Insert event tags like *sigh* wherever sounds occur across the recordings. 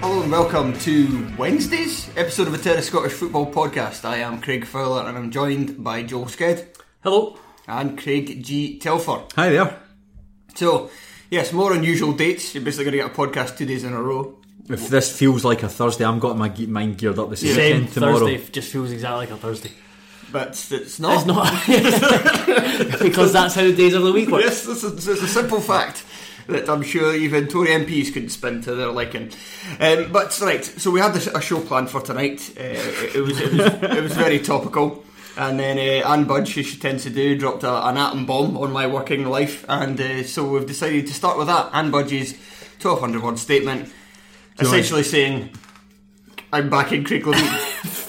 Hello and welcome to Wednesday's episode of the Terra Scottish Football Podcast. I am Craig Fowler and I'm joined by Joel Sked Hello. and Craig G. Telfer. Hi there. So, yes, more unusual dates. You're basically going to get a podcast two days in a row. If this feels like a Thursday, I'm got my mind geared up the same, Same tomorrow. Thursday just feels exactly like a Thursday. But it's not. It's not *laughs* because that's how the days of the week work. Yes, this is, it's a simple fact that I'm sure even Tory MPs couldn't spin to their liking. Um, but right, so we had this, a show planned for tonight. Uh, it, it was it was it was very topical. And then uh, Anne Budge, as she tends to do, dropped a, an atom bomb on my working life, and uh, so we've decided to start with that. Anne Budge's 1200 word statement, essentially saying, "I'm back in Levein." *laughs*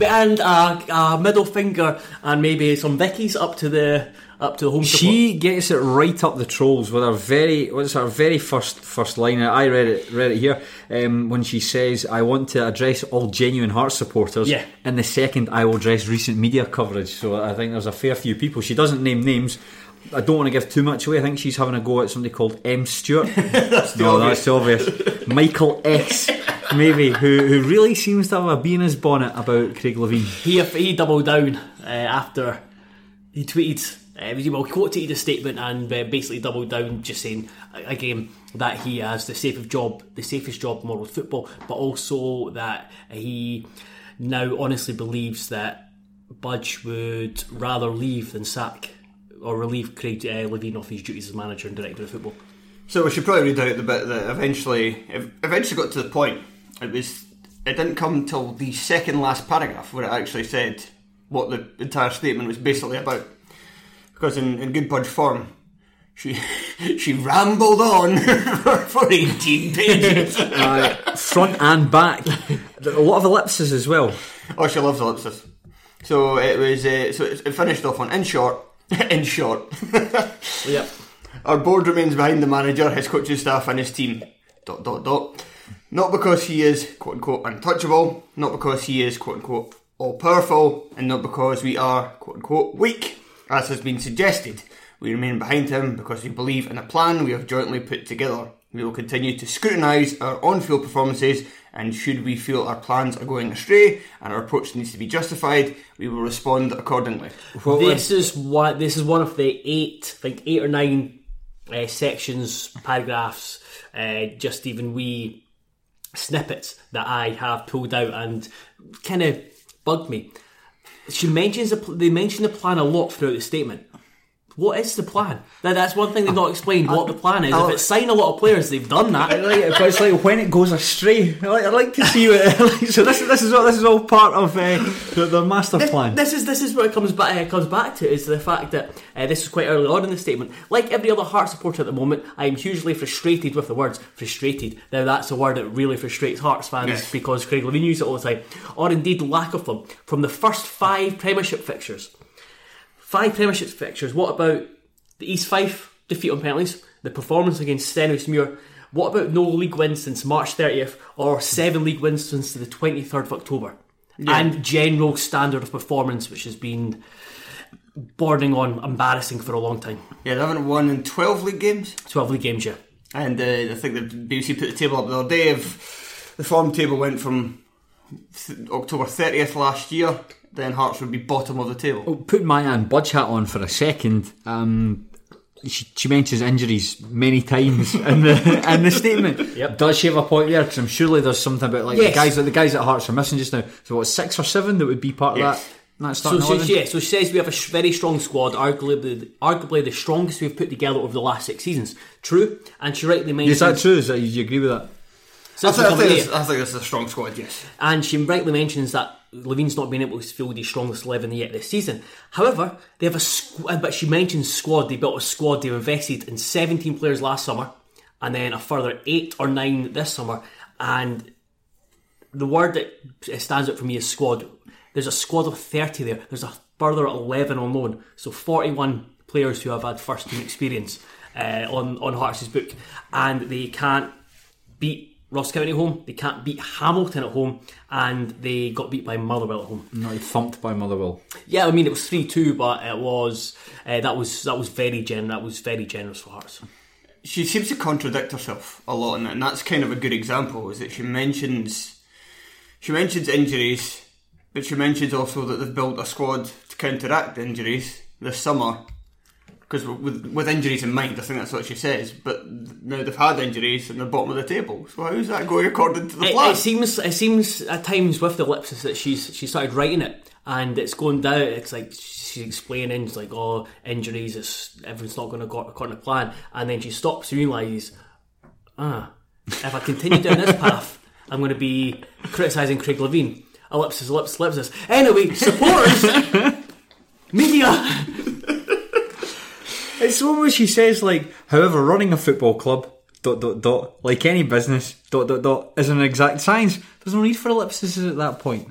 And a, a middle finger and maybe some Vickies up to the up to the home support. She gets it right up the trolls with her very what's her very first first line. I read it read it here um, when she says, "I want to address all genuine heart supporters." Yeah. In the second, I will address recent media coverage. So I think there's a fair few people. She doesn't name names. I don't want to give too much away. I think she's having a go at somebody called M Stewart. *laughs* that's no, obvious. that's obvious. Michael S. Maybe who who really seems to have a bee in his bonnet about Craig Levein. he he doubled down uh, after he tweeted. Uh, well, quoted a statement and uh, basically doubled down, just saying again that he has the safest job, the safest job in world football, but also that he now honestly believes that Budge would rather leave than sack or relieve Craig uh, Levein of his duties as manager and director of football. So we should probably read out the bit that eventually, eventually got to the point. It was, it didn't come until the second last paragraph where it actually said what the entire statement was basically about. Because in, in good Budge form, she *laughs* she rambled on for, *laughs* for eighteen pages. Uh, front and back. A lot of ellipses as well. oh, she loves ellipses. So it was. Uh, so it, it finished off on in short. *laughs* in short. Yep. Our board remains behind the manager, his coaching staff, and his team. Dot dot dot. Not because he is quote unquote untouchable, not because he is quote unquote all powerful, and not because we are quote unquote weak, as has been suggested. We remain behind him because we believe in a plan we have jointly put together. We will continue to scrutinise our on field performances, and should we feel our plans are going astray and our approach needs to be justified, we will respond accordingly. this is what this is one of the eight, I think eight or nine uh, sections, paragraphs, uh, just even wee snippets that I have pulled out and kind of bugged me. She mentions the, they mention the plan a lot throughout the statement. What is the plan? Now, that's one thing they've not explained. what the plan is. If it's sign a lot of players, they've done I that. like it, but it's like when it goes astray. I like, I like to see what. *laughs* so this is this is all this is all part of uh, the, the master plan. This is this is where it comes back. Uh, comes back to is the fact that uh, this is quite early on in the statement. Like every other Heart supporter at the moment, I am hugely frustrated with the words frustrated. Now that's a word that really frustrates Hearts fans Yes. because Craig Levein uses it all the time, or indeed lack of them. From the first five Premiership fixtures, five Premiership fixtures. What about the East Fife defeat on penalties? The performance against Stenhousemuir What about no league wins since March 30th or seven league wins since the 23rd of October? And general standard of performance, which has been bordering on embarrassing for a long time. Yeah, they haven't won in 12 league games. 12 league games, yeah. And uh, I think the BBC put the table up the other day. If the form table went from th- October 30th last year, then Hearts would be bottom of the table. Oh, put my Ann Budge hat on for a second. Um, she, she mentions injuries many times *laughs* in the in the statement. Yep. Does she have a point there? Because I'm surely there's something about like Yes. the guys that the guys at Hearts are missing just now. So what six or seven that would be part Yes. of that? That So, so, yeah, so she says we have a sh- very strong squad, arguably, arguably the strongest we've put together over the last six seasons. True, and she rightly mentions. Is that true? Is that, do you agree with that? So I, think, I, think I think this is a strong squad, yes. and she rightly mentions that Levein's not been able to field his strongest eleven yet this season. However, they have a squ- but she mentioned squad. They built a squad. They invested in seventeen players last summer, and then a further eight or nine this summer. And the word that stands out for me is squad. There's a squad of thirty there. There's a further eleven on loan, so forty-one players who have had first team experience uh, on on Hearts' book, and they can't beat Ross County at home. They can't beat Hamilton at home, and they got beat by Motherwell at home. Not thumped by Motherwell. Yeah, I mean it was three two, but it was uh, that was that was very generous. That was very generous for Hearts. She seems to contradict herself a lot and that's kind of a good example. Is that she mentions she mentions injuries, but she mentions also that they've built a squad to counteract injuries this summer. Because with with injuries in mind, I think that's what she says. But now they've had injuries and they're bottom of the table. So how's that going according to the plan? it seems it seems at times with the ellipsis that she's she started writing it, and it's going down. It's like she's explaining, it's like oh injuries, it's everything's not going to go according to plan, and then she stops and realizes, ah, if I continue down this path, I'm going to be criticising Craig Levein. Ellipsis, ellipsis, ellipsis. Anyway, supporters, *laughs* media. It's one where she says like, however, running a football club, dot dot dot, like any business, dot dot dot, is an exact science. There's no need for ellipses at that point.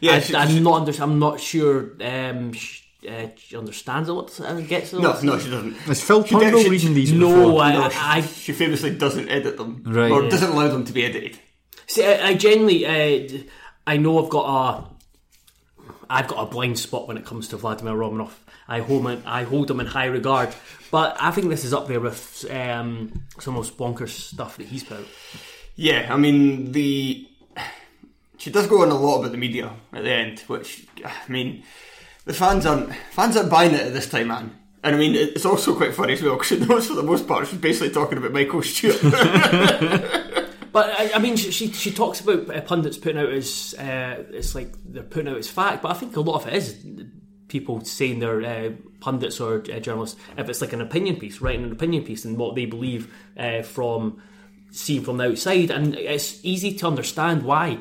yeah, I, she- I'm not. Under, I'm not sure. Um, sh- uh, she understands ellipsis and gets no, ellipsis. no, she doesn't. Is Phil She did- she- reading these? No, before? I, No, I, she, she famously doesn't edit them, Right. or Yeah. doesn't allow them to be edited. See, I, I genuinely, uh, I know I've got a, I've got a blind spot when it comes to Vladimir Romanov. I hold him, I hold him in high regard, but I think this is up there with um, some of bonkers stuff that he's put out. Yeah, I mean the she does go on a lot about the media at the end, which I mean the fans aren't fans aren't buying it at this time, man. And I mean it's also quite funny as well because she knows for the most part she's basically talking about Michael Stewart. *laughs* But I, I mean, she, she she talks about uh, pundits putting out as uh, it's like they're putting out as fact, but I think a lot of it is people saying they're uh, pundits or uh, journalists. If it's like an opinion piece, writing an opinion piece and what they believe uh, from seeing from the outside, and it's easy to understand why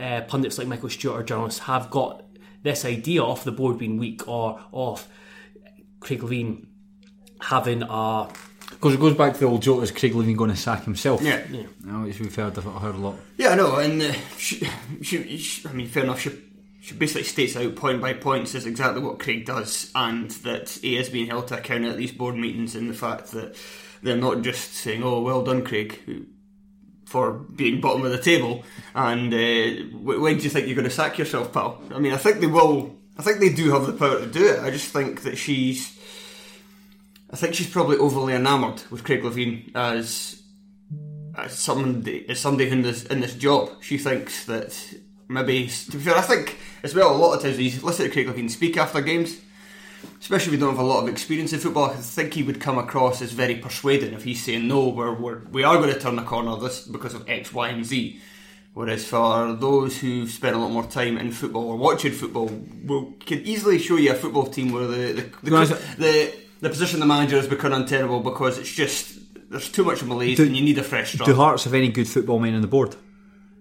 uh, pundits like Michael Stewart or journalists have got this idea of the board being weak or of Craig Levein having a Because it goes back to the old joke: is Craig Levein going to sack himself? yeah. yeah. No, which we've heard, heard a lot. Yeah, I know, and uh, she, she, she, I mean, fair enough. She, she basically states out point by point, says exactly what Craig does, and that he is being held to account at these board meetings, and the fact that they're not just saying, "Oh, well done, Craig," for being bottom of the table, and uh, when do you think you're going to sack yourself, pal? I mean, I think they will. I think they do have the power to do it. I just think that she's. I think she's probably overly enamoured with Craig Levein as as somebody as somebody in this in this job. She thinks that maybe to be fair, I think as well a lot of times when you listen to Craig Levein speak after games, especially if you don't have a lot of experience in football, I think he would come across as very persuading if he's saying no, we're, we're we are going to turn the corner this because of X, Y, and Z. Whereas for those who've spent a lot more time in football or watching football, will can easily show you a football team where the the, the, Guys, the, the position the manager has become untenable because it's just there's too much malaise Do- and you need a fresh start. Do Hearts have any good football men on the board?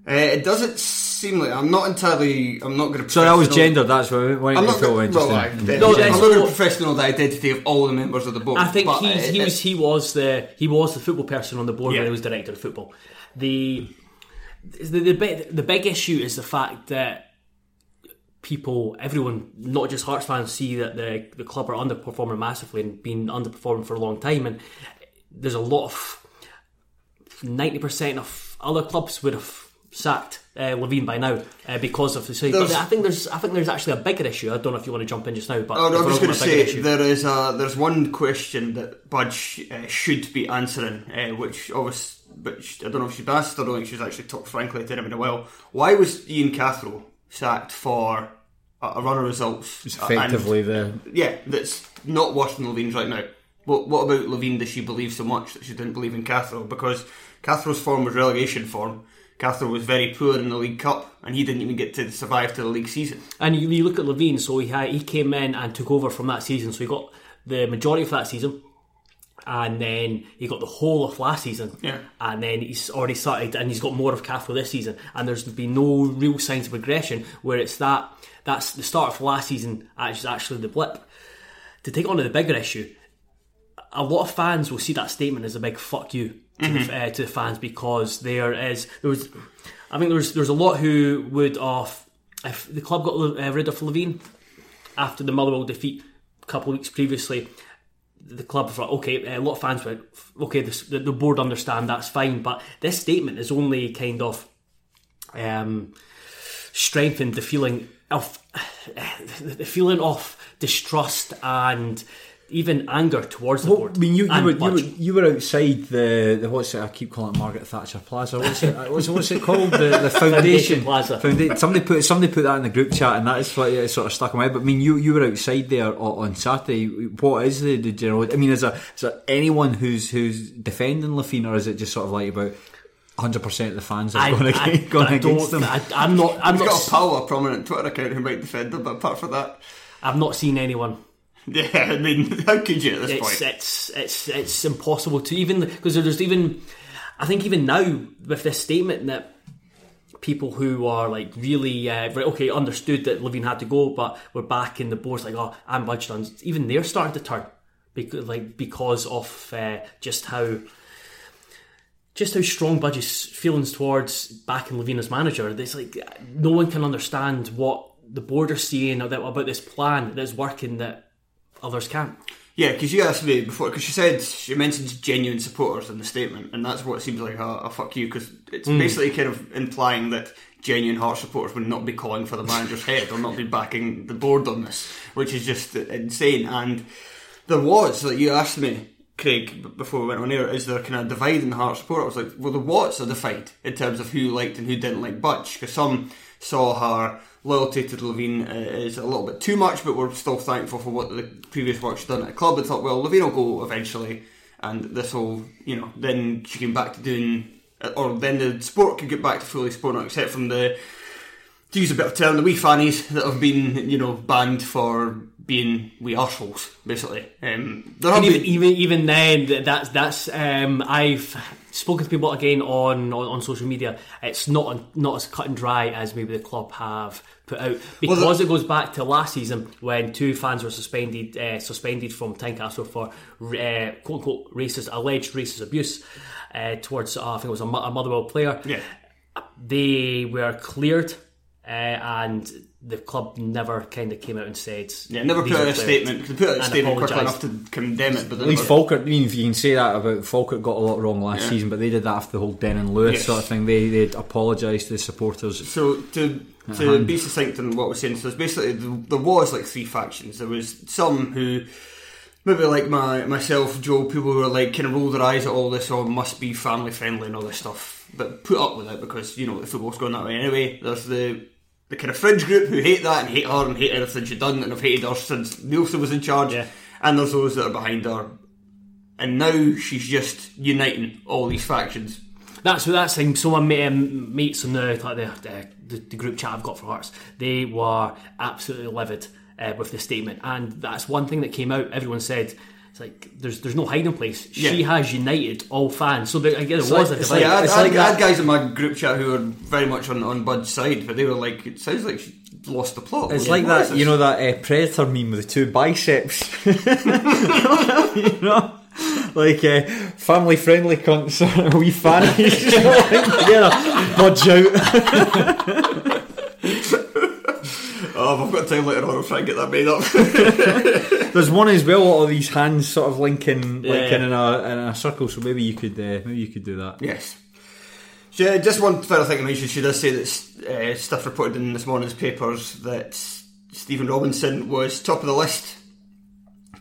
Uh, it doesn't seem like I'm not entirely. I'm not going to. So that was gender. That's why why I'm didn't not. feel Well, interested. I, No, I'm not going to what- profess the identity of all the members of the board. I think but, he's, uh, he was he was the he was the football person on the board Yeah. when he was director of football. The the the big, the big issue is the fact that people, everyone, not just Hearts fans, see that the the club are underperforming massively and been underperforming for a long time, and there's a lot of ninety percent of other clubs would have sacked uh, Levein by now uh, because of the. But I think there's I think there's actually a bigger issue. I don't know if you want to jump in just now, but Oh, no, I'm just going to say issue- there is a there's one question that Budge uh, should be answering, uh, which obviously, but I don't know if she's asked. I don't think she's actually talked frankly to him in a while. Why was Ian Cathro sacked for a, a run of results? It's and- effectively the yeah, that's not worse than Levein's right now. What, what about Levein does she believe so much that she didn't believe in Cathro? Because Cathro's form was relegation form. Cathro was very poor in the League Cup, and he didn't even get to survive to the league season. And you, you look at Levein, so he had, he came in and took over from that season. So he got the majority of that season, and then he got the whole of last season. Yeah. And then he's already started, and he's got more of Cathro this season. And there's been no real signs of progression. Where it's that that's the start of last season, actually, actually the blip. To take on to the bigger issue, a lot of fans will see that statement as a big fuck you to, the, uh, to the fans because there is there was I think there's there's a lot who would have if the club got uh, rid of Levein after the Motherwell defeat a couple of weeks previously. The club thought, okay, a lot of fans went, okay, the, the board understand that's fine, but this statement is only kind of um, strengthened the feeling of *sighs* the feeling of distrust and even anger towards the Well, board. I mean, you, you, were, you, were, you were outside the, the what's it? I keep calling it Margaret Thatcher Plaza. What's it? What's, what's it called? The, the *laughs* Foundation foundation, Plaza. Founda- somebody put somebody put that in the group chat, and that is what it sort of stuck in my head. But I mean, you you were outside there on, on Saturday. What is the, the general? I mean, is there, is there anyone who's who's defending Levein, or is it just sort of like about? Hundred percent of the fans are I, going, I, against, *laughs* going I against don't, them. I, I'm not. I'm We've not. got a pal, a prominent Twitter account who might defend them, but apart from that, I've not seen anyone. *laughs* yeah, I mean, how could you at this It's point? it's it's it's impossible to even because there's even. I think even now with this statement that people who are like really uh, right, okay understood that Levein had to go, but we're back in the boards like oh I'm budged on. Even they're starting to turn because like because of uh, just how just how strong Budge's feelings towards backing Levein as manager. It's like no one can understand what the board are seeing about about this plan that's working that others can't. Yeah, because you asked me before, because she said she mentioned genuine supporters in the statement, and that's what seems like a, a fuck you, because it's hmm. basically kind of implying that genuine heart supporters would not be calling for the manager's head or not be backing the board on this, which is just insane. And there was, like you asked me, Craig, before we went on air, is there kind of a divide in the heart support? I was like, well, there was a divide in terms of who liked and who didn't like Budge, because some saw her loyalty to Levein uh, is a little bit too much, but we're still thankful for what the previous work she's done at the club and thought, well, Levein will go eventually, and this will, you know, then she can back to doing, or then the sport could get back to fully sporting, except from the, to use a bit of term, the wee fannies that have been, you know, banned for being wee arseholes, basically. Um, there have And even, been, even even then, that's that's um, I've spoken to people again on, on, on social media. It's not not as cut and dry as maybe the club have put out because the- it goes back to last season when two fans were suspended uh, suspended from Tynecastle for uh, quote unquote racist alleged racist abuse uh, towards uh, I think it was a, a Motherwell player. yeah. They were cleared. Uh, and the club never kind of came out and said Yeah, never put out a statement. They put out a and statement quick apologised. enough to condemn it, but At least Falkirk, I mean, if you can say that about Falkirk got a lot wrong last Yeah. season, but they did that after the whole Den and Lewis Yes. sort of thing. They they apologised to the supporters. So to to be succinct on what we're saying, so it's basically there was like three factions. There was some who maybe like my myself, Joe, people who are like kind of roll their eyes at all this, or must be family friendly and all this stuff, but put up with it because you know the football's going that way anyway. There's the the kind of fringe group who hate that and hate her and hate everything she's done and have hated her since Neilson was in charge. Yeah. And there's those that are behind her. And now she's just uniting all these factions. That's what that's thing. So my um, mates in the, like the, the the group chat I've got for Hearts, they were absolutely livid uh, with the statement, and that's one thing that came out. Everyone said it's like there's there's no hiding place. She Yeah. has united all fans. So there, again, there like- was a it's divide. Yeah, I, It's I, like I had guys in my group chat who were very much on, on Bud's side, but they were like, it sounds like she lost the plot. It's What- like that, you know, that uh, Predator meme with the two biceps. *laughs* you know? Like uh, family friendly cunts, *laughs* we fannies *laughs* together, budge out. Oh, if I've got time later on, I'll try and get that made up. There's one as well. All these hands sort of linking, Yeah. linking in a in a circle. So maybe you could uh, maybe you could do that. Yes. She, just one final thing I mentioned. She does say that uh, stuff reported in this morning's papers that Stephen Robinson was top of the list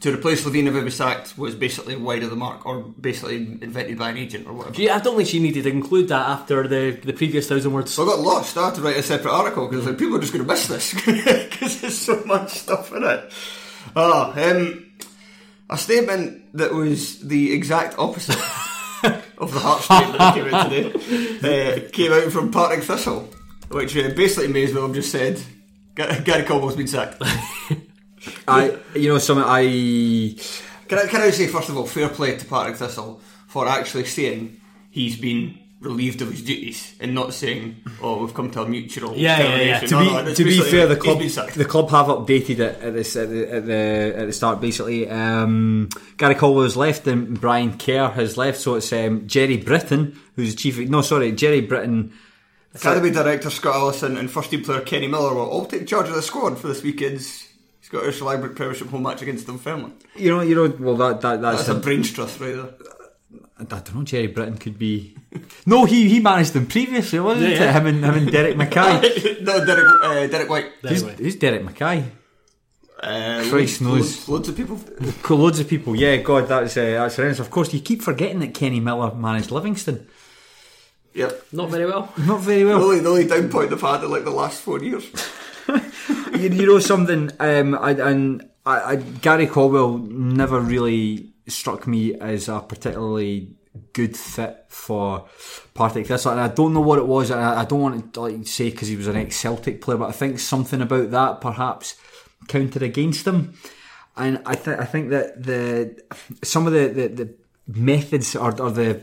to replace Levein if he was sacked was basically wide of the mark or basically invented by an agent or whatever. Yeah, I don't think she needed to include that after the, the previous thousand words. So I got lost. I had to write a separate article because like, people are just going to miss this *laughs* because there's so much stuff in it. Ah, um, a statement that was the exact opposite *laughs* of the Heart statement that came out today uh, came out from Partick Thistle, which uh, basically may as well have just said Gary Caldwell's been sacked. *laughs* I, you know, something I. Can I, can I say first of all, fair play to Partick Thistle for actually saying he's been relieved of his duties and not saying, "Oh, we've come to a mutual." Yeah, yeah, yeah. To No, be, no, to be fair, the club the club have updated it at, this, at, the, at the at the start. Basically, um, Gary Caldwell has left and Brian Kerr has left. So it's um, Gerry Britton who's the chief. No, sorry, Gerry Britton. Academy director Scott Allison and first team player Kenny Miller will all take charge of the squad for this weekend's Scottish Library Premiership home match against Dunfermline. You know, you know. Well, that, that that's, That's a brain trust right there. I don't know. Jerry Britton could be. No, he he managed them previously, wasn't Yeah, it? yeah. Him and him and Derek Mackay. *laughs* no, Derek, uh, Derek Whyte. who's, Anyway. who's Derek Mackay? Uh, Christ loads, knows. Loads, loads of people. Loads of people. Yeah, God, that's uh, that's horrendous. Of course, you keep forgetting that Kenny Miller managed Livingston. Yep. Not very well. *laughs* Not very The well. only, the only down point they've had in like the last four years. *laughs* you, you know something, um, I, and I, I, Gary Caldwell never really struck me as a particularly good fit for Partick Thistle, and I don't know what it was. I, I don't want to like say because he was an ex-Celtic player, but I think something about that perhaps counted against him. And I, th- I think that the some of the, the, the methods or, or the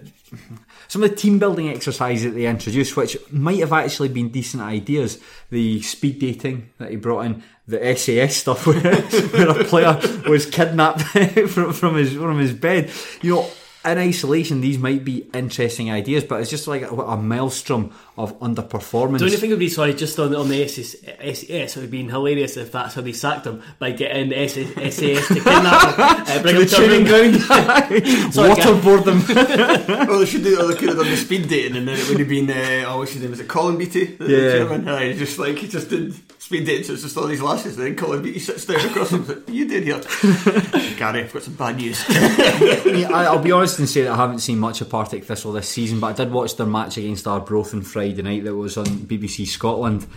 some of the team building exercises that they introduced, which might have actually been decent ideas, the speed dating that he brought in, the SAS stuff *laughs* where, where a player was kidnapped *laughs* from, from his from his bed, you know. In isolation, these might be interesting ideas, but it's just like a, a maelstrom of underperformance. Don't you think it would be sorry just on, on the SS, SS? It would be hilarious if that's how they sacked him by getting SS, SAS to kidnap him, uh, *laughs* bring the him to a training ground, *laughs* Sorry, waterboard them. *laughs* well, they should do. Or they could have done the speed dating, and then it would have been. Uh, oh, what's his name? Was it Colin Beatty? The, the Yeah. chairman. Aye, just like he just did speed dating. Just all these lasses. And then Colin Beatty sits down across him. Like, you did here, *laughs* Gary. I've got some bad news. *laughs* I mean, I, I'll be honest and say that I haven't seen much of Partick Thistle this season, but I did watch their match against Arbroath on Friday night that was on BBC Scotland.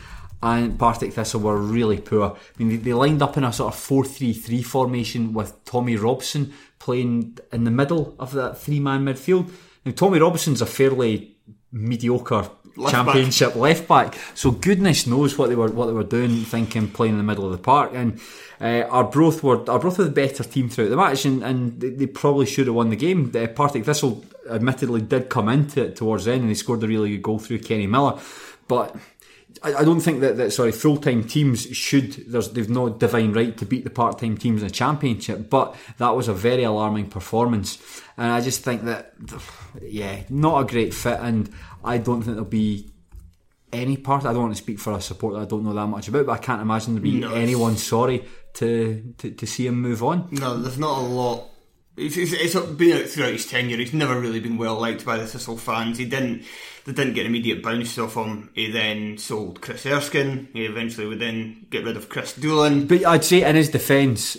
And Partick Thistle were really poor. I mean, they, they lined up in a sort of 4 3 3 formation with Tommy Robson playing in the middle of that three man midfield. Now, Tommy Robson's a fairly mediocre Left championship left back. So goodness knows what they were what they were doing, thinking playing in the middle of the park. And uh, Arbroath were Arbroath were the better team throughout the match, and, and they, they probably should have won the game. Uh, Partick Thistle admittedly did come into it towards the end, and they scored a really good goal through Kenny Miller, but. I don't think that, that sorry full time teams should there's they've no divine right to beat the part time teams in the championship, but that was a very alarming performance, and I just think that yeah, not a great fit, and I don't think there'll be any part. I don't want to speak for a support that I don't know that much about, but I can't imagine there'll be No. anyone sorry to, to to see him move on. no, there's not a lot. It's, it's, it's been out throughout his tenure. He's never really been well liked by the Thistle fans. He didn't. They didn't get immediate bounce off him. He then sold Chris Erskine. He eventually would then get rid of Chris Doolan. But I'd say in his defence,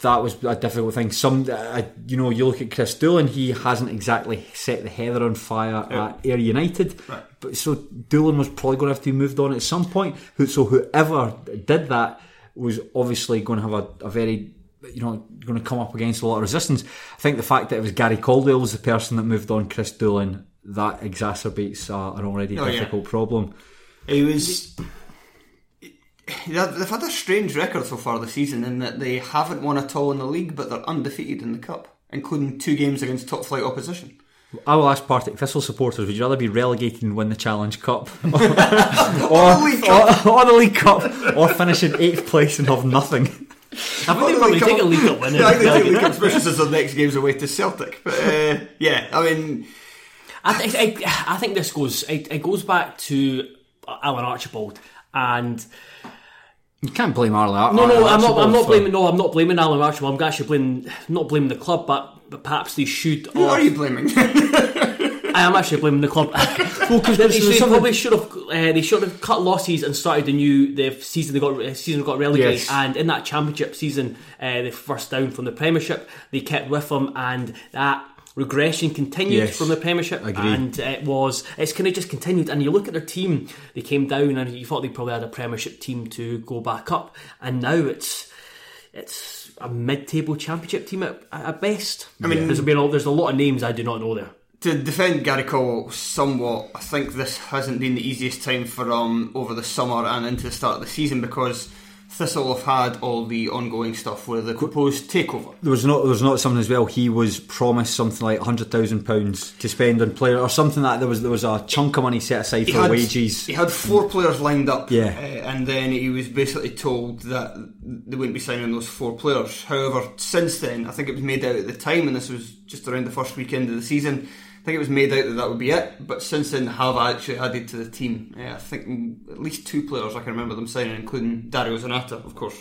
that was a difficult thing. Some, uh, you know, you look at Chris Doolan, he hasn't exactly set the heather on fire at Ayr United. Right. But so Doolan was probably going to have to be moved on at some point. So whoever did that was obviously going to have a, a very, you know, going to come up against a lot of resistance. I think the fact that it was Gary Caldwell was the person that moved on Chris Doolan, that exacerbates uh, an already Oh, yeah. difficult problem. He was. They've had a strange record so far this season in that they haven't won at all in the league, but they're undefeated in the cup, including two games against top flight opposition. I will ask Partick Thistle supporters: Would you rather be relegated and win the Challenge Cup, *laughs* or, Or the League Cup. or, or the League Cup, or finish in eighth place and have nothing? I think they probably take a league up win. Yeah, I think they take League Cup, especially since their next game's away to Celtic. But uh, yeah, I mean, I, th- I, I think this goes it, it goes back to Alan Archibald and You can't blame Arlo. No, no, I'm not. Archibald I'm not blaming. No, I'm not blaming Alan Archibald. I'm actually blaming, not blaming the club, but, but perhaps they should. Who are you blaming? *laughs* I am actually blaming the club. *laughs* well, because they, there's they probably should have. Uh, they should have cut losses and started the new the season. They got uh, season got relegated, Yes. and in that championship season, uh, the first down from the Premiership, they kept with them, and that regression continued Yes. from the Premiership, Agreed. and it was it's kind of just continued. And you look at their team; they came down, and you thought they probably had a Premiership team to go back up, and now it's it's a mid-table championship team at, at best. I mean, there's been a, there's a lot of names I do not know there. to defend Gary Cole somewhat, I think this hasn't been the easiest time for him over the summer and into the start of the season because Thistle have had all the ongoing stuff with the proposed takeover. There was not there was not something as well. He was promised something like hundred thousand pounds to spend on player or something like that. There was there was a chunk of money set aside He for had, wages. He had four players lined up, Yeah. uh, and then he was basically told that they wouldn't be signing those four players. However, since then, I think it was made out at the time, and this was just around the first weekend of the season. I think it was made out that that would be it, but since then have actually added to the team. Uh, I think at least two players I can remember them signing, including Dario Zanatta, of course.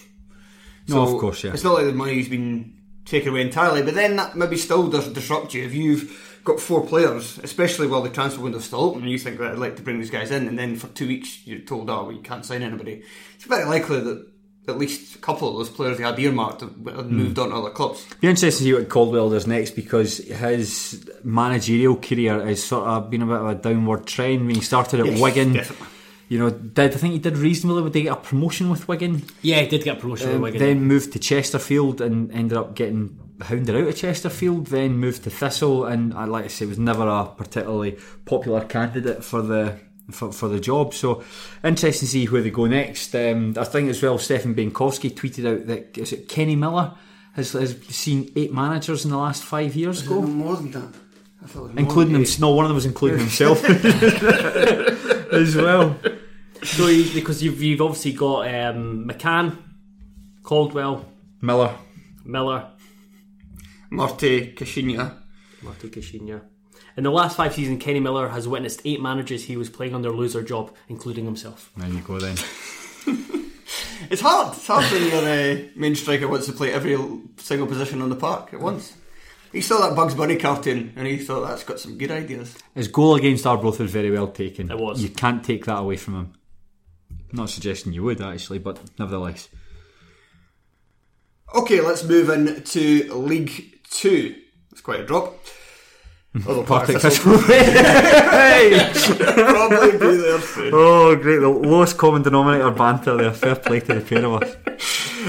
No, of course, yeah. It's not like the money's been taken away entirely, but then that maybe still does disrupt you if you've got four players, especially while the transfer window's still open, and you think that I'd like to bring these guys in, and then for two weeks you're told, oh, well, you can't sign anybody. It's very likely that at least a couple of those players they had earmarked have have Hmm. moved on to other clubs. Be interesting to see what Caldwell does next because his managerial career has sort of been a bit of a downward trend. When he started at Yes, Wigan, definitely. you know, did I think he did reasonably? Would he get a promotion with Wigan? Yeah, he did get a promotion. Um, with Wigan. then moved to Chesterfield and ended up getting hounded out of Chesterfield. Then moved to Thistle, and I like I say, was never a particularly popular candidate for the for, for the job. So interesting to see where they go next. Um, I think as well, Stefan Bienkowski tweeted out that is it Kenny Miller has, has seen eight managers in the last five years go. more than that. I thought it was more Including him, no, one of them was including *laughs* himself *laughs* as well. So you, because you've you've obviously got um, McCann, Caldwell, Miller, Miller, Marte Caixinha. Marty Caixinha. In the last five seasons, Kenny Miller has witnessed eight managers he was playing under lose their job, including himself. there you go then. *laughs* It's hard. It's hard when your uh, main striker wants to play every single position on the park at once. He saw that Bugs Bunny cartoon and he thought that's got some good ideas. His goal against Arbroath was very well taken. It was. You can't take that away from him. Not suggesting you would actually, but nevertheless. Okay, let's move in to League Two. That's quite a drop. Although *laughs* Partick Thistle Thistle. hey! *laughs* probably be there soon. Oh, great! The lowest common denominator banter there. Fair play to the pair of us.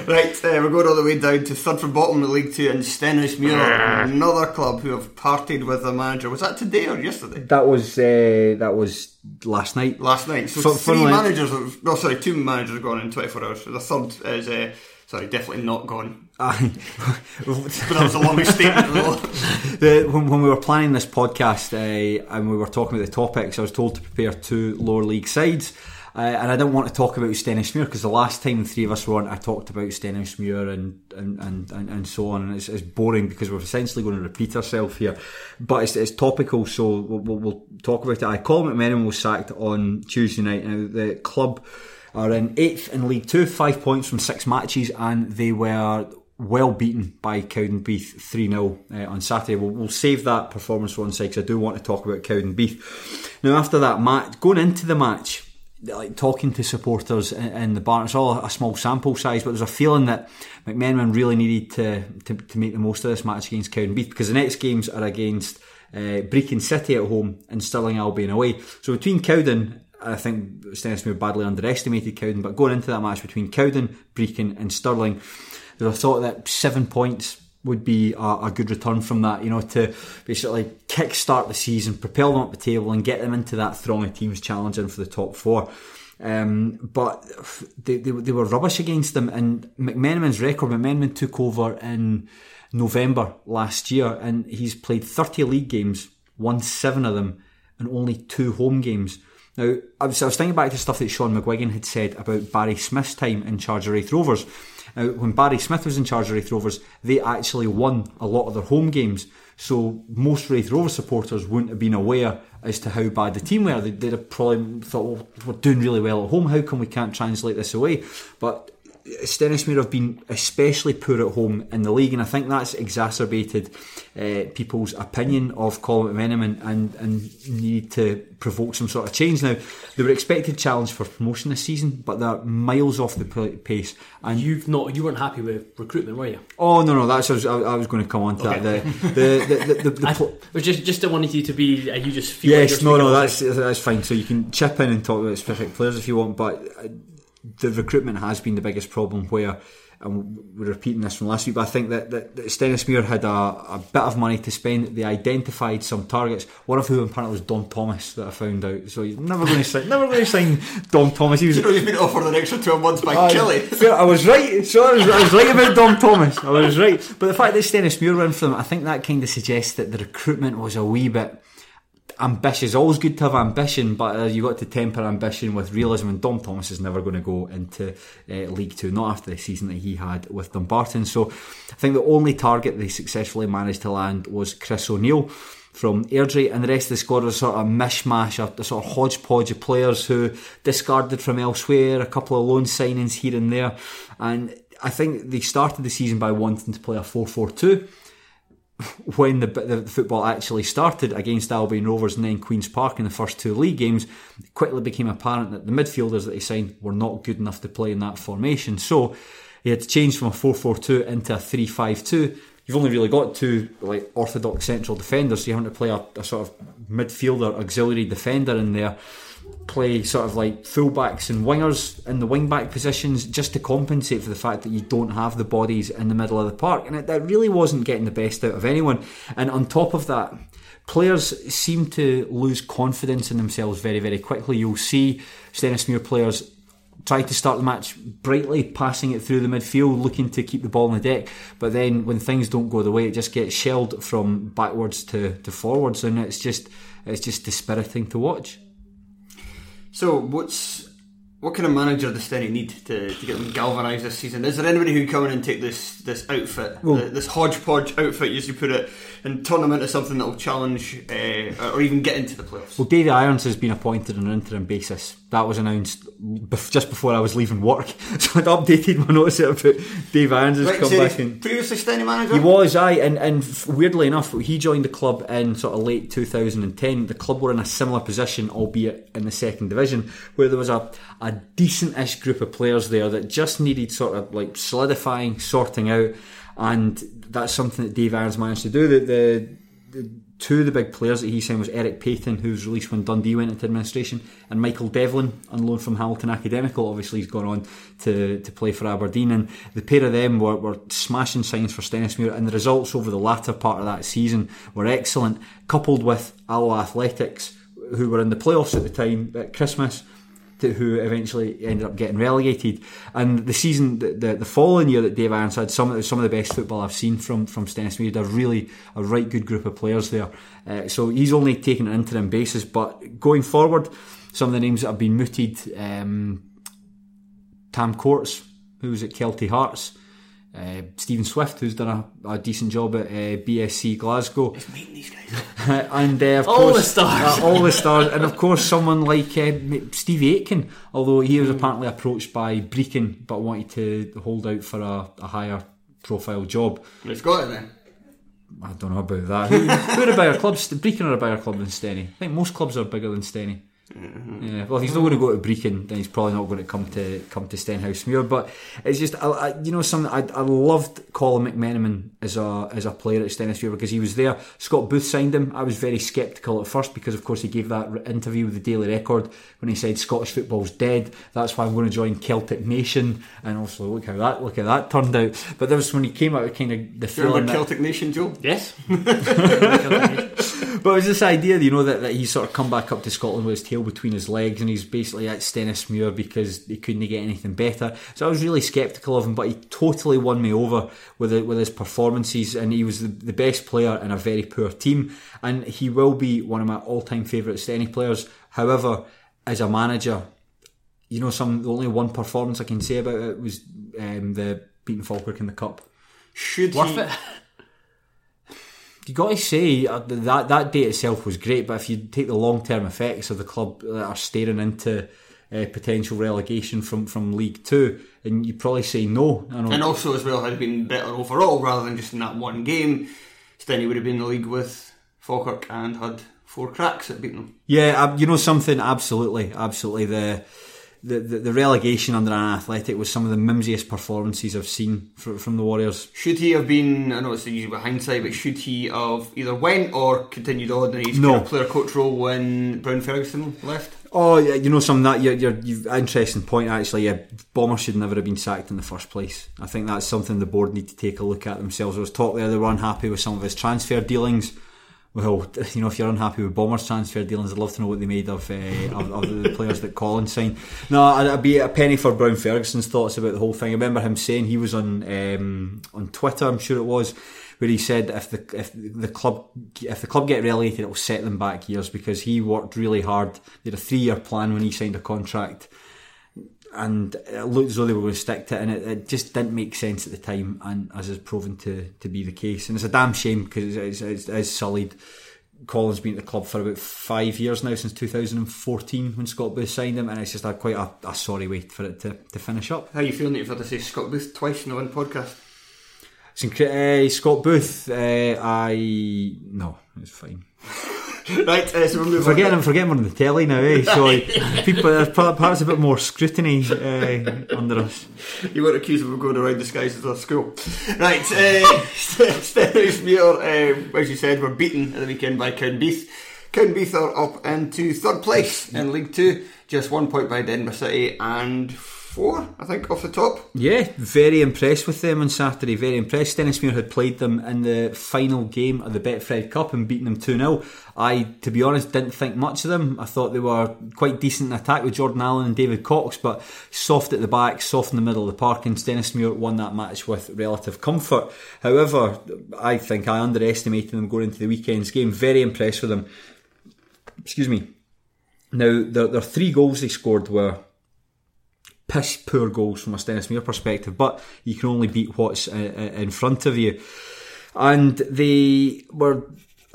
Right, uh, we're going all the way down to third from bottom of the League Two and Stenhousemuir, another club who have parted with the manager. Was that today or yesterday? That was uh, that was last night. Last night. So Fun- three managers, no, sorry, two managers have gone in 24 hours. The third is, uh, sorry, definitely not gone. Aye. *laughs* But that was a long statement. *laughs* The, when, when we were planning this podcast uh, and we were talking about the topics, I was told to prepare two lower league sides. Uh, and I didn't want to talk about Stenhousemuir because the last time the three of us were on, I talked about Stenhousemuir and and, and, and, and so on. And it's, it's boring because we're essentially going to repeat ourselves here. But it's, it's topical, so we'll, we'll, we'll talk about it. I Colin McMenamin was sacked on Tuesday night. Now, the club are in eighth in League Two, five points from six matches, and they were well beaten by Cowdenbeath 3 0 uh, on Saturday. We'll, we'll save that performance for one side because I do want to talk about Cowdenbeath. Now, after that match, going into the match, like talking to supporters in, the bar, it's all a small sample size, but there's a feeling that McMenamin really needed to, to, to make the most of this match against Cowdenbeath because the next games are against uh, Brechin City at home and Stirling Albion away. So between Cowden I think Stenhousemuir badly underestimated Cowden, but going into that match between Cowden, Brechin, and Stirling, there was thought that seven points would be a, a good return from that, you know, to basically kick-start the season, propel them up the table, and get them into that throng of teams challenging for the top four. Um, but they, they, they were rubbish against them, and McMenamin's record, McMenamin took over in November last year, and he's played 30 league games, won seven of them, and only two home games. Now, I was, I was thinking back to stuff that Sean McGuigan had said about Barry Smith's time in charge of Raith Rovers. Now, when Barry Smith was in charge of Raith Rovers, they actually won a lot of their home games. So most Raith Rovers supporters wouldn't have been aware as to how bad the team were. They'd, they'd have probably thought, well, we're doing really well at home. How come we can't translate this away? But Stennismere have been especially poor at home in the league, and I think that's exacerbated uh, people's opinion of Colin McMenamin and, and, need to provoke some sort of change. Now, they were expected challenge for promotion this season, but they're miles off the pace. And you've not, you weren't happy with recruitment, were you? Oh no, no, that's I was, I was going to come on to okay. that. The the the, the, the, *laughs* I just just wanted you to be. Uh, you just feel yes, like no, no, that's that's fine. So you can chip in and talk about specific players if you want, but. Uh, the recruitment has been the biggest problem where and we're repeating this from last week, but I think that, that, that had a, a, bit of money to spend. They identified some targets, one of whom apparently was Dom Thomas that I found out. So he's never going to sign, never going to sign Dom Thomas. He was, you know, he's been offered an extra 12 months by uh, Killie. I was right, so I was, I was, right about Dom Thomas. I was right. But the fact that Stennismuir went for them, I think that kind of suggests that the recruitment was a wee bit ambitious. Always good to have ambition, but uh, you got to temper ambition with realism. And Dom Thomas is never going to go into uh, League Two, not after the season that he had with Dumbarton. So I think the only target they successfully managed to land was Chris O'Neill from Airdrie, and the rest of the squad was sort of a mishmash, a sort of hodgepodge of players who discarded from elsewhere, a couple of loan signings here and there, and I think they started the season by wanting to play a 4 4 2 *laughs* when the, the, football actually started against Albion Rovers and then Queen's Park in the first two league games, it quickly became apparent that the midfielders that he signed were not good enough to play in that formation. So he had to change from a 4-4-2 into a 3-5-2. You've only really got two like orthodox central defenders, so you have to play a, a sort of midfielder auxiliary defender in there play sort of like fullbacks and wingers in the wing back positions just to compensate for the fact that you don't have the bodies in the middle of the park. And it, that really wasn't getting the best out of anyone. And on top of that, players seem to lose confidence in themselves very, very quickly. You'll see Stennismuir players try to start the match brightly, passing it through the midfield, looking to keep the ball on the deck. But then when things don't go the way, it just gets shelled from backwards to, to forwards, and it's just it's just dispiriting to watch. So, what's what kind of manager does Stenny need to, to get them galvanised this season? Is there anybody who can come in and take this this outfit, well, the, this hodgepodge outfit, as you put it, and turn them into something that will challenge uh, or even get into the playoffs? Well, Davy Irons has been appointed on an interim basis. That was announced just before I was leaving work, *laughs* so I'd updated my notice about Dave Irons has right, come so back. And previously Stenny manager, he was. I and and weirdly enough, he joined the club in sort of late 2010. The club were in a similar position, albeit in the second division, where there was a a decent-ish group of players there that just needed sort of like solidifying, sorting out, and that's something that Dave Irons managed to do. The, the, the two of the big players that he signed was Eric Payton, who was released when Dundee went into administration, and Michael Devlin, on loan from Hamilton Academical. Obviously, he's gone on to, to play for Aberdeen, and the pair of them were, were smashing signs for Stennismuir, and the results over the latter part of that season were excellent, coupled with Alloa Athletics, who were in the playoffs at the time at Christmas to, who eventually ended up getting relegated. And the season, the, the, the following year that Dave Irons had some some of the best football I've seen from from Stennis. A really a right good group of players there. Uh, so he's only taken an interim basis, but going forward, some of the names that have been mooted: um, Tam Courts, who was at Kelty Hearts. Uh, Stephen Swift, who's done a, a decent job at uh, BSC Glasgow. He's meeting these guys. *laughs* and uh, of all course, the stars, uh, all the stars, and of *laughs* course someone like uh, Stevie Aitken, although he was apparently approached by Brechin but wanted to hold out for a, a higher profile job. Let's go it then. I don't know about that. who, who are a bigger club? Brechin are a bigger club than Steny. I think most clubs are bigger than Steny. Mm-hmm. Yeah, well, if he's not going to go to Brechin, then he's probably not going to come to come to Stenhousemuir. But it's just, I, I, you know, something I, I loved Colin McMenamin as a as a player at Stenhousemuir because he was there. Scott Booth signed him. I was very sceptical at first because, of course, he gave that interview with the Daily Record when he said Scottish football's dead. That's why I'm going to join Celtic Nation. And also, look how that look how that turned out. But there was when he came out, with kind of the feeling that, Celtic Nation, Joe. Yes. *laughs* but it was this idea, you know, that, that he's sort of come back up to Scotland with his tail between his legs and he's basically at Stennismuir because he couldn't get anything better. So I was really sceptical of him, but he totally won me over with it, with his performances and he was the, the best player in a very poor team. And he will be one of my all time favourites to any players. However, as a manager, you know, some the only one performance I can say about it was um, the beating Falkirk in the cup. Should Worth he, it? *laughs* you got to say uh, that that day itself was great, but if you take the long term effects of the club that are staring into uh, potential relegation from, from League Two, and you probably say no. I know. And also, as well, had it been better overall rather than just in that one game, Stenny would have been in the league with Falkirk and had four cracks at beating them. Yeah, uh, you know something. Absolutely, absolutely. The the, the, the relegation under an athletic was some of the mimsiest performances I've seen from, from the Warriors. Should he have been? I know it's easy with hindsight, but should he have either went or continued on in his No. kind of player coach role when Brown Ferguson left? Oh, yeah, you know something that you're, you're you've interesting point actually. Yeah, Bomber should never have been sacked in the first place. I think that's something the board need to take a look at themselves. There was talk there they were unhappy with some of his transfer dealings. Well, *laughs* you know, if you're unhappy with Bomber's transfer dealings, I'd love to know what they made of, uh, of, of the players that Collins signed. No, I'd I'd be a penny for Brown Ferguson's thoughts about the whole thing. I remember him saying he was on um, on Twitter, I'm sure it was, where he said if the if the club if the club get relegated, it will set them back years because he worked really hard. They had a three year plan when he signed a contract and it looked as though they were going to stick to it, and it, it just didn't make sense at the time, and as is proven to, to be the case. And it's a damn shame because it's, it's, it's sullied. Collins been at the club for about five years now, since 2014 when Scott Booth signed him, and it's just a, quite a, a sorry way for it to, to finish up. How are you feeling that you've had to say Scott Booth twice in the one podcast? It's incre- uh, Scott Booth, uh, I. No, it's fine. *laughs* right, uh, so we'll Forgetting. I'm forgetting we're on the telly now, eh? So like, people, there's perhaps a bit more scrutiny uh, under us. You weren't accused of going around disguised as a school. Right, uh, *laughs* Stenhousemuir, um, as you said, were beaten at the weekend by Ken Cowdenbeath. Cowdenbeath are up into third place in League Two, just one point by Denver City and four, I think, off the top. Yeah, very impressed with them on Saturday. Very impressed. Stenhousemuir had played them in the final game of the Betfred Cup and beaten them 2 0. I, to be honest, didn't think much of them. I thought they were quite decent in attack with Jordan Allen and David Cox, but soft at the back, soft in the middle of the park, and Stenhousemuir won that match with relative comfort. However, I think I underestimated them going into the weekend's game. Very impressed with them. Excuse me. Now, their, their three goals they scored were piss poor goals from a Stenhousemuir perspective, but you can only beat what's uh, uh, in front of you. And they were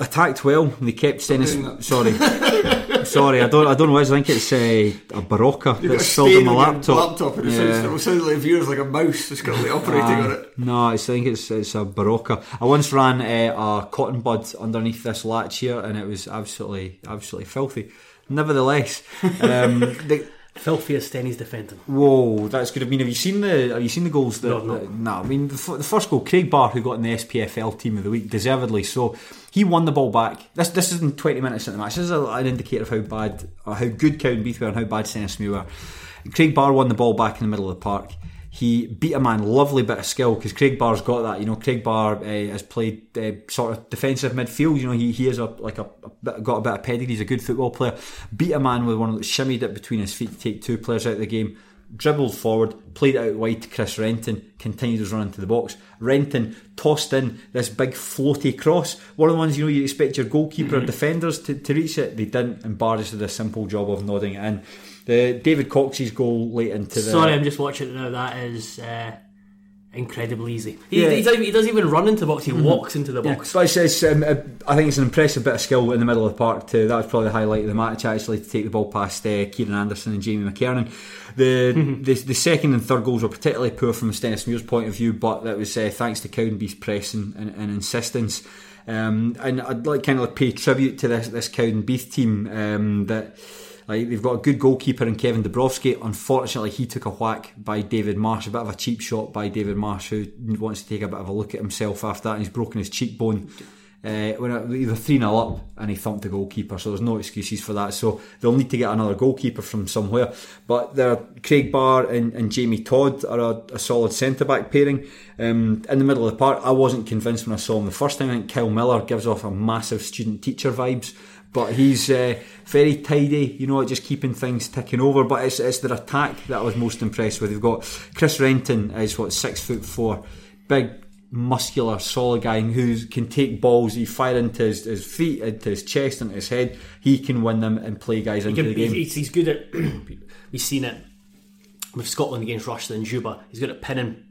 attacked well. They kept Stennis. Sorry, *laughs* sorry. I don't. I don't know. What it is. I think it's uh, a Berocca You've that's a filled in my laptop. laptop and it, Yeah. sounds, it sounds like viewers like a mouse that's currently operating on it. No, I think it's it's a Berocca. I once ran uh, a cotton bud underneath this latch here, and it was absolutely absolutely filthy. Nevertheless, um, *laughs* the, Filthy as Stenny's defending. Whoa, that's good. I mean, have you seen the have you seen the goals? That, No, no. that- no. I mean, the, f- the first goal, Craig Barr, who got in the SPFL team of the week, deservedly so. He won the ball back. This this is in twenty minutes into the match. This is a, an indicator of how bad, or how good Cowdenbeath were, and how bad Stenhousemuir were. Craig Barr won the ball back in the middle of the park. He beat a man, lovely bit of skill because Craig Barr's got that. You know, Craig Barr uh, has played uh, sort of defensive midfield. You know, he, he is a like a, a bit, got a bit of pedigree. He's a good football player. Beat a man with one of the shimmied it between his feet to take two players out of the game. Dribbled forward, played it out wide to Chris Renton, continued his run into the box. Renton tossed in this big floaty cross. One of the ones you know you expect your goalkeeper or *clears throat* defenders to, to reach it. They didn't, and Barr just did a simple job of nodding it in. The David Cox's goal late into the Sorry, I'm just watching it now. That is uh, incredibly easy. He, Yeah. he, doesn't, even- he doesn't even run into the box. He walks into the box. So it's, it's, um, I think it's an impressive bit of skill in the middle of the park. To that was probably the highlight of the match actually to take the ball past uh, Kieran Anderson and Jamie McKernan. The, the the second and third goals were particularly poor from Stenhousemuir's point of view, but that was uh, thanks to Cowdenbeath's press and, and, and insistence. Um, and I'd like kind of like pay tribute to this this Cowdenbeath team um, that. Like they've got a good goalkeeper in Kevin Dabrowski. Unfortunately, he took a whack by David Marsh, a bit of a cheap shot by David Marsh, who wants to take a bit of a look at himself after that. And he's broken his cheekbone. Uh, when they were 3 0 up and he thumped the goalkeeper, so there's no excuses for that. So they'll need to get another goalkeeper from somewhere. But they're Craig Barr and, and Jamie Todd are a, a solid centre back pairing. Um, in the middle of the park, I wasn't convinced when I saw him the first time. I think Kyle Miller gives off a massive student teacher vibes but he's uh, very tidy, you know, just keeping things ticking over. But it's, it's their attack that I was most impressed with. They've got Chris Renton is what six foot four, big, muscular, solid guy who can take balls. He fire into his, his feet, into his chest, into his head. He can win them and play guys into the He's, game. he's, he's good at. *clears throat* we've seen it with Scotland against Russia and Juba. He's good at pinning,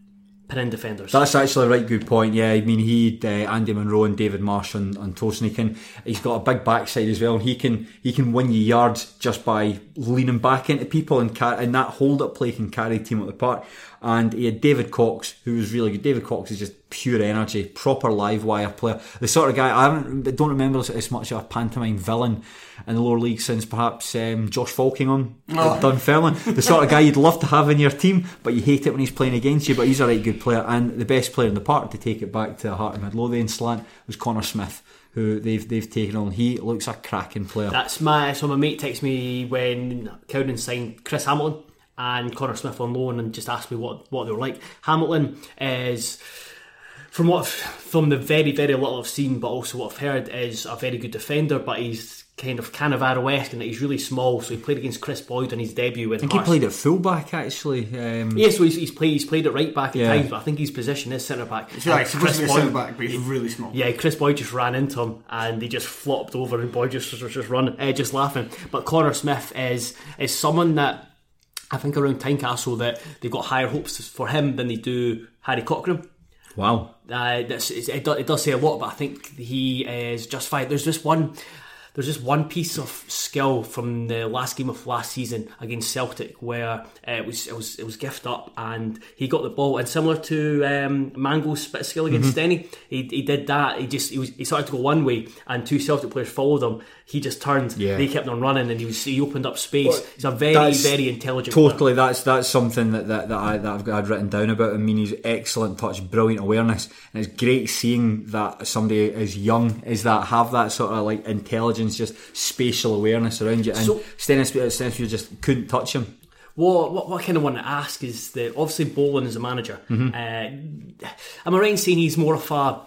defenders. That's actually a right good point. Yeah, I mean he, uh, Andy Monroe, and David Marsh toast, and he can. He's got a big backside as well, and he can he can win you yards just by leaning back into people and ca- and that hold up play can carry the team at the park. And he had David Cox, who was really good. David Cox is just pure energy, proper live wire player. The sort of guy I haven't, I don't remember as much of a pantomime villain in the lower league since perhaps um, Josh Falkingham Oh. at Dunfermline. The sort of guy you'd love to have in your team, but you hate it when he's playing against you. But he's a right good player, and the best player in the park to take it back to the heart of Midlothian slant was Connor Smith, who they've they've taken on. He looks a cracking player. That's my so my mate texted me when Cowden signed Chris Hamilton and Connor Smith on loan and just asked me what, what they were like. Hamilton is from what from the very very little I've seen, but also what I've heard is a very good defender, but he's kind of Cannavaro-esque in that he's really small. So he played against Chris Boyd on his debut with I think he played at fullback actually. Um, Yeah, so he's, he's played he's played it right back at Yeah. times, but I think his position is centre back. So, like, And supposed to be a Boyd- centre back, but he's really small. yeah, Chris Boyd just ran into him and he just flopped over and Boyd just was just running, uh, just laughing. But Connor Smith is is someone that I think around Tynecastle that they've got higher hopes for him than they do Harry Cochrane. Wow. Uh, it, does, it does say a lot, but I think he is justified. There's just one. There's just one piece of skill from the last game of last season against Celtic where uh, it was it was it was gift up and he got the ball and similar to um, Mango's of skill against Denny, he, he did that. He just he was he started to go one way and two Celtic players followed him. He just turned. Yeah. They kept on running and he was he opened up space. He's a very very intelligent. player. Totally, that's that's something that, that, that I that I've got I'd written down about. him. I mean, he's excellent touch, brilliant awareness, and it's great seeing that somebody as young as that have that sort of like intelligence, just spatial awareness around you. And So- Stennis, Stennis just couldn't touch him. What, what, what I kind of want to ask is that obviously Bollan is a manager. Mm-hmm. Uh, am I right in saying he's more of a,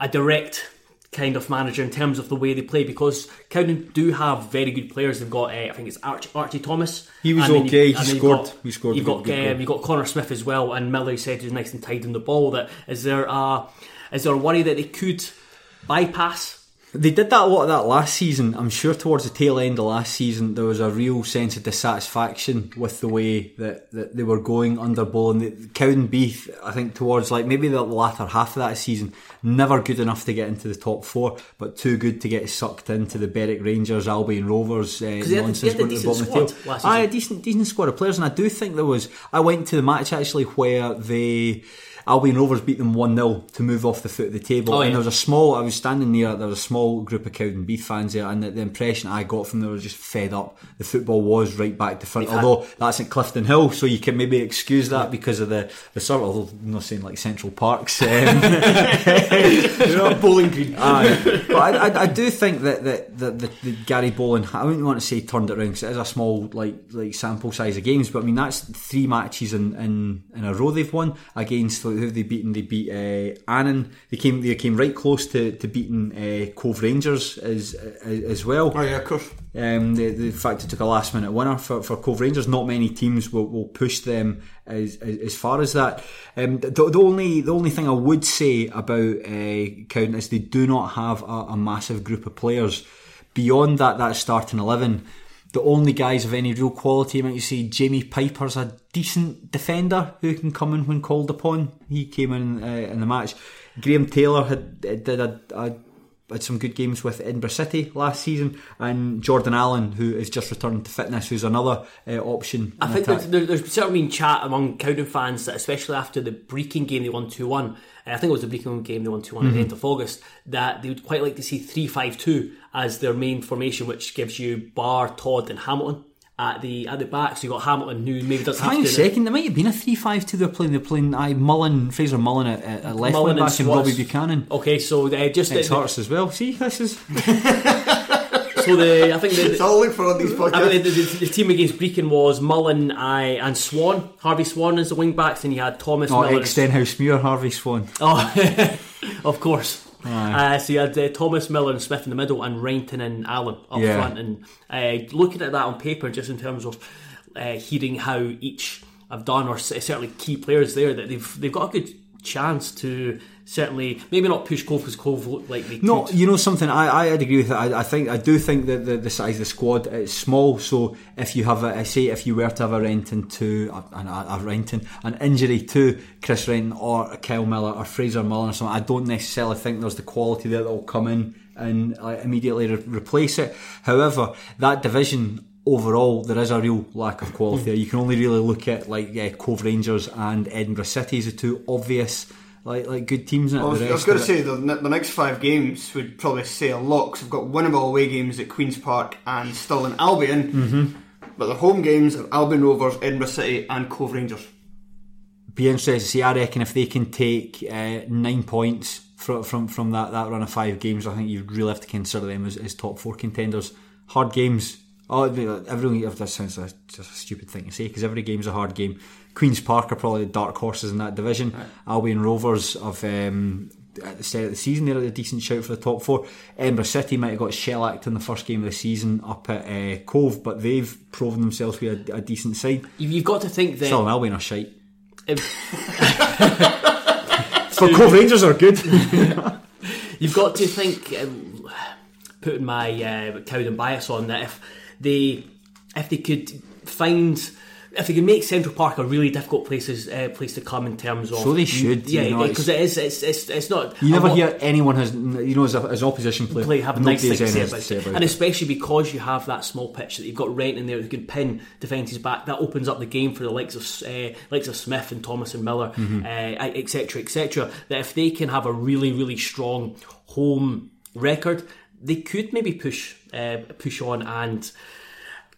a direct kind of manager in terms of the way they play? Because Cowden do have very good players. They've got, uh, I think it's Archie, Archie Thomas. He was okay. He then you've scored- got- he scored You've got, good um, you've got Connor Smith as well, and Miller you said who's nice and tight in the ball. That is there a is there a worry that they could bypass? They did that a lot of that last season. I'm sure towards the tail end of last season, there was a real sense of dissatisfaction with the way that, that they were going under Bollan. The- Cowdenbeath, I think, towards like maybe the latter half of that season, never good enough to get into the top four, but too good to get sucked into the Berwick Rangers, Albion Rovers uh, they had- they nonsense had a going to the decent bottom of the squad tail. last Aye, a decent, decent squad of players, and I do think there was. I went to the match actually where they. Albion Rovers beat them 1 0 to move off the foot of the table. Oh, and there was a small, I was standing near, there was a small group of Cowdenbeath fans there, and the, the impression I got from them was just fed up. The football was right back to front, had- although that's at Clifton Hill, so you can maybe excuse that because of the, the sort of, although I'm not saying like Central Parks. Um, *laughs* *laughs* You're not bowling green. Aye. but I, I, I do think that that, that, that, that Gary Bollan, I wouldn't want to say turned it around because it is a small like like sample size of games. But I mean that's three matches in, in, in a row they've won against who have they beaten? They beat uh, Annan. They came they came right close to to beating uh, Cove Rangers as as, as well. Oh yeah, of course. Um, the, the fact it took a last minute winner for, for Cove Rangers. Not many teams will, will push them as, as as far as that. Um, the, the only the only thing I would say about uh, Cowden is they do not have a, a massive group of players beyond that that starting eleven. The only guys of any real quality, might you say, Jamie Piper's a decent defender who can come in when called upon. He came in uh, in the match. Graham Taylor had did a, a had some good games with Edinburgh City last season, and Jordan Allen, who is just returned to fitness, who's another uh, option. I think there's, there's certainly been chat among Cowden fans that, especially after the Brechin game they won 2 1, uh, I think it was the Brechin game they won 2 one at the end of August, that they would quite like to see 3 5 2 as their main formation, which gives you Barr, Todd, and Hamilton. At the at the back, so you got Hamilton who maybe doesn't have Hang on to a second, there might have been a 3 5 2 they're playing. They're playing I, Mullen, Fraser Mullen at, at left Mullen wing back and Swartz. Robbie Buchanan. Okay, so uh, just Ex the, Hearts as well. See, this is. *laughs* so the I think the, It's all look for on these I podcasts. mean, the, the, the team against Brechin was Mullen I, and Swan. Harvey Swan as the wing backs, and you had Thomas Oh, Miller. ex Stenhousemuir, Harvey Swan. Oh, *laughs* of course. Uh, so you had uh, Thomas Miller and Smith in the middle, and Renton and Allen up Yeah. front. And uh, looking at that on paper, just in terms of uh, hearing how each have done, or certainly key players there, that they've they've got a good chance to certainly maybe not push Cove because Cove looked like they No, could. you know something. I I'd agree with it. I, I think I do think that the, the size of the squad is small. So if you have a, I say if you were to have a Renton to a, a, a Renton an injury to Chris Renton or Kyle Miller or Fraser Mullen or something, I don't necessarily think there's the quality there that will come in and uh, immediately re- replace it. However, that division. Overall, there is a real lack of quality. there. You can only really look at like yeah, Cove Rangers and Edinburgh City as the two obvious like like good teams. I was, was going to say the, the next five games would probably say a lot 'cause we've got winnable away games at Queens Park and Stirling Albion, mm-hmm. but the home games are Albion Rovers, Edinburgh City, and Cove Rangers. be interested to see. I reckon if they can take uh, nine points from, from from that, that run of five games, I think you really have to consider them as, as top four contenders. Hard games. Oh, everyone. That sounds like just a stupid thing to say because every game's a hard game. Queens Park are probably the dark horses in that division. Albion Rovers have. Um, at the start of the season, they're a decent shout for the top four. Edinburgh City might have got shellacked in the first game of the season up at uh, Cove, but they've proven themselves to be a, a decent side. You've, you've got to think that Still, Albion are shite. if- *laughs* But Cove Rangers are good. *laughs* You've got to think, um, putting my uh, Cowden bias on that, if they if they could find. If they can make Central Park a really difficult places uh, place to come in terms of So they should, yeah, you know, because it is. It's, it's it's not. You never hear anyone has, you know, as, a, as opposition player, play have nice thing to say about say about And it. especially because you have that small pitch that you've got Renton there who can pin defences back, that opens up the game for the likes of uh, likes of Smith and Thomas and Miller, Mm-hmm. etc., etc. that if they can have a really, really strong home record, they could maybe push uh, push on and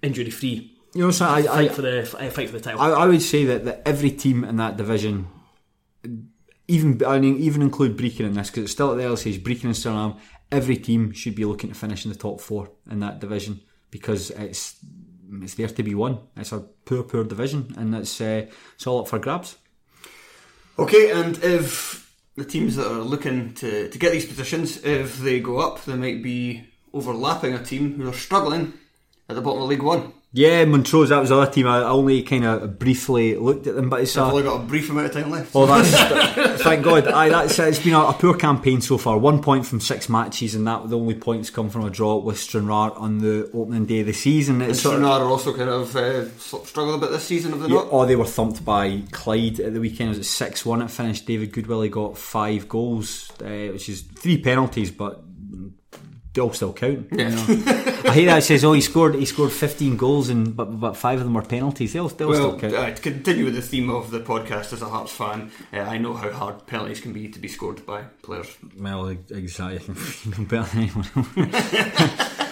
injury free You know, so I, fight I, for the uh, fight for the title. I, I would say that, that every team in that division, even I mean, even include Brechin in this because it's still at the early stage. Brechin and Stirling, every team should be looking to finish in the top four in that division because it's it's there to be won. It's a poor, poor division, and it's uh, it's all up for grabs. Okay, and if the teams that are looking to, to get these positions, if they go up, they might be overlapping a team who are struggling at the bottom of League One. Yeah, Montrose, that was the other team. I only kind of briefly looked at them, but it's I've only got a brief amount of time left. Oh, that's *laughs* thank God. Aye, that's it's been a, a poor campaign so far. One point from six matches, and that the only points come from a draw with Stranraer on the opening day of the season. and It's of, Stranraer are also kind of uh, struggled a bit this season, have they yeah, not? oh, they were thumped by Clyde at the weekend. It was six one. It finished. David Goodwillie got five goals, uh, which is three penalties, but they all still count. you know. I hear that it says, "Oh, he scored. He scored fifteen goals, and but but five of them were penalties. They'll, they'll Well, still count." uh, to continue with the theme of the podcast as a Hearts fan, uh, I know how hard penalties can be to be scored by players. Well, exactly. *laughs* Better than anyone. *laughs*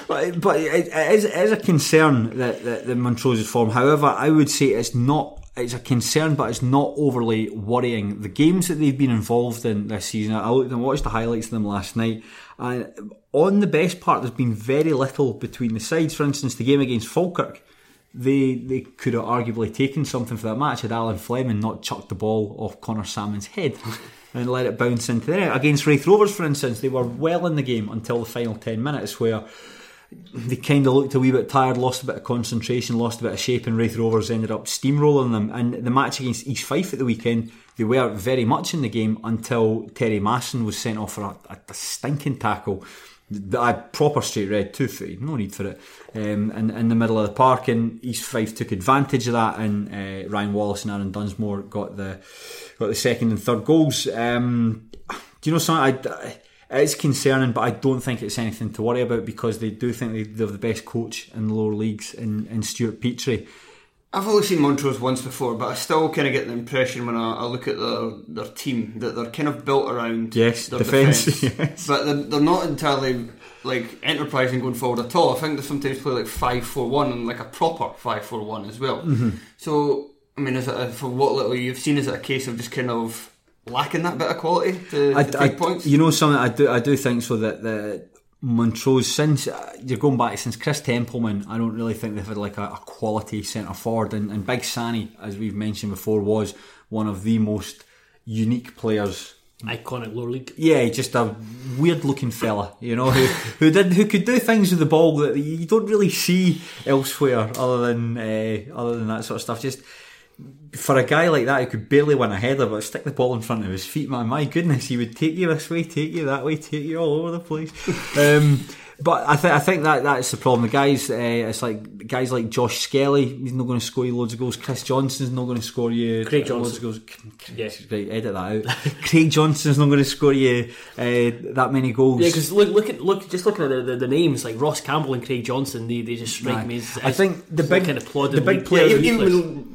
but but it, it, is, it is a concern that, that the Montrose's form. However, I would say it's not. It's a concern, but it's not overly worrying. The games that they've been involved in this season, I looked and watched the highlights of them last night, and on the best part, there's been very little between the sides. For instance, the game against Falkirk, they they could have arguably taken something for that match had Alan Fleming not chucked the ball off Conor Sammon's head *laughs* and let it bounce into the net. Against Raith Rovers, for instance, they were well in the game until the final 10 minutes where they kind of looked a wee bit tired, lost a bit of concentration, lost a bit of shape, and Raith Rovers ended up steamrolling them. And the match against East Fife at the weekend, they were very much in the game until Terry Masson was sent off for a, a, a stinking tackle. A proper straight red, two feet, no need for it. Um, in, in the middle of the park, and East Fife took advantage of that, and uh, Ryan Wallace and Aaron Dunsmore got the got the second and third goals. Um, do you know something? I, it's concerning, but I don't think it's anything to worry about because they do think they have the best coach in the lower leagues in, in Stewart Petrie. I've only seen Montrose once before, but I still kind of get the impression when I, I look at their their team that they're kind of built around Yes, their defence, defence. *laughs* yes. but they're, they're not entirely like enterprising going forward at all. I think they sometimes play like five four one and like a proper five four one as well. Mm-hmm. So I mean, is it a, for what little you've seen? Is it a case of just kind of lacking that bit of quality to, I, to I- points? You know something? I do. I do think so that the Montrose since uh, you're going back since Chris Templeman, I don't really think they've had like a, a quality centre forward. And, and Big Sani, as we've mentioned before, was one of the most unique players Iconic lower league. yeah, just a weird looking fella, you know, who, who did who could do things with the ball that you don't really see elsewhere, other than uh, other than that sort of stuff. Just for a guy like that who could barely win a header but stick the ball in front of his feet, man, my goodness, he would take you this way, take you that way, take you all over the place. *laughs* um, but I think I think that that's the problem. The guys, uh, it's like guys like Josh Skelly. He's not going to score you loads of goals. Chris Johnson's not going to score you Craig loads of Johnson. goals. Yeah. Right, edit that out. *laughs* Craig Johnson's not going to score you uh, that many goals. Yeah, because look, look at look, just looking at the, the, the names like Ross Campbell and Craig Johnson, they, they just strike Aye. me as, I think the big- kind of plodding the big league players- players. even,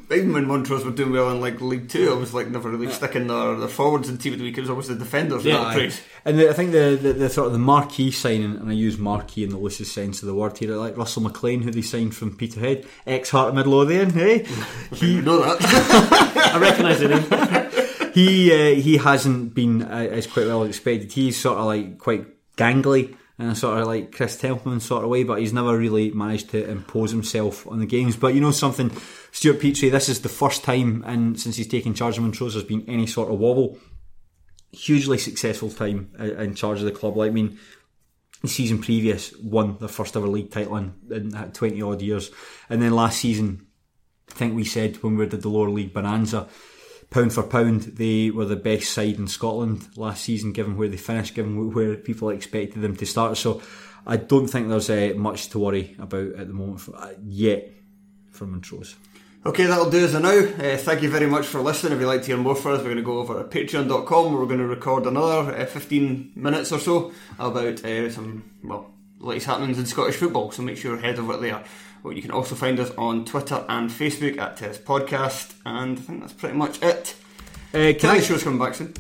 when, even when Montrose were doing well in like League Two, I was like never really sticking their, their forwards in team of the week. It was always the defenders. Yeah. Yeah, Aye. And the, I think the, the, the sort of the marquee signing, and I use marquee in the loosest sense of the word here, like Russell McLean, who they signed from Peterhead, ex Heart of Midlothian, hey? *laughs* You know that. *laughs* I recognise the name. *laughs* he uh, he hasn't been uh, as quite well as expected. He's sort of like quite gangly in a sort of like Chris Templeman sort of way, but he's never really managed to impose himself on the games. But you know something, Stewart Petrie, this is the first time and since he's taken charge of Montrose there's been any sort of wobble. Hugely successful time uh, in charge of the club. Like I mean, the season previous won their first ever league title in, in twenty odd years, and then last season I think we said when we did the lower league bonanza, pound for pound, they were the best side in Scotland last season, given where they finished, given where people expected them to start. So I don't think there's uh, much to worry about at the moment for, uh, yet for Montrose. Okay, that'll do us now. Uh, thank you very much for listening. If you'd like to hear more from us, we're going to go over at patreon.com where we're going to record another uh, 15 minutes or so about uh, some, well, latest happenings in Scottish football, so make sure you head over there. Well, you can also find us on Twitter and Facebook at Test Podcast, and I think that's pretty much it. Uh, can I? show's coming back soon.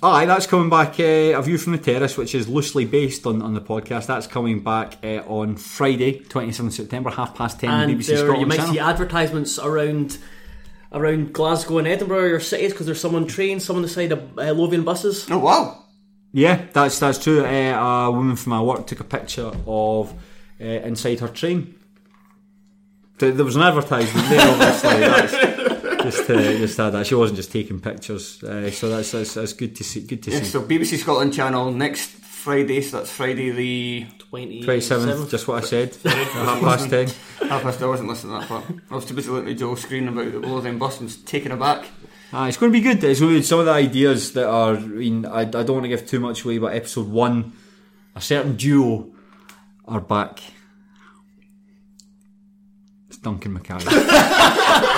Aye, that's coming back. Uh, a view from the terrace, which is loosely based on, on the podcast. That's coming back uh, on Friday, twenty seventh September, half past ten. and BBC there, Scotland you might channel. see advertisements around around Glasgow and Edinburgh, your cities, because there's someone trains, someone on the side of uh, Lothian buses. Oh, wow. Yeah, that's that's true. Uh, a woman from my work took a picture of uh, inside her train. There was an advertisement there, obviously. *laughs* That's just to, just had that. She wasn't just taking pictures, uh, so that's, that's that's good to see. Good to Yeah, see. so BBC Scotland channel next Friday, so that's Friday the 27th. Just what I said. *laughs* half past ten. half past. I wasn't listening to that part. I was too busy looking at Joe's screen about the Lothian bus and was taken aback. Ah, it's going to be good. It's going to be some of the ideas that are. I mean, I, I don't want to give too much away, but episode one, a certain duo are back. It's Duncan McCarry. *laughs*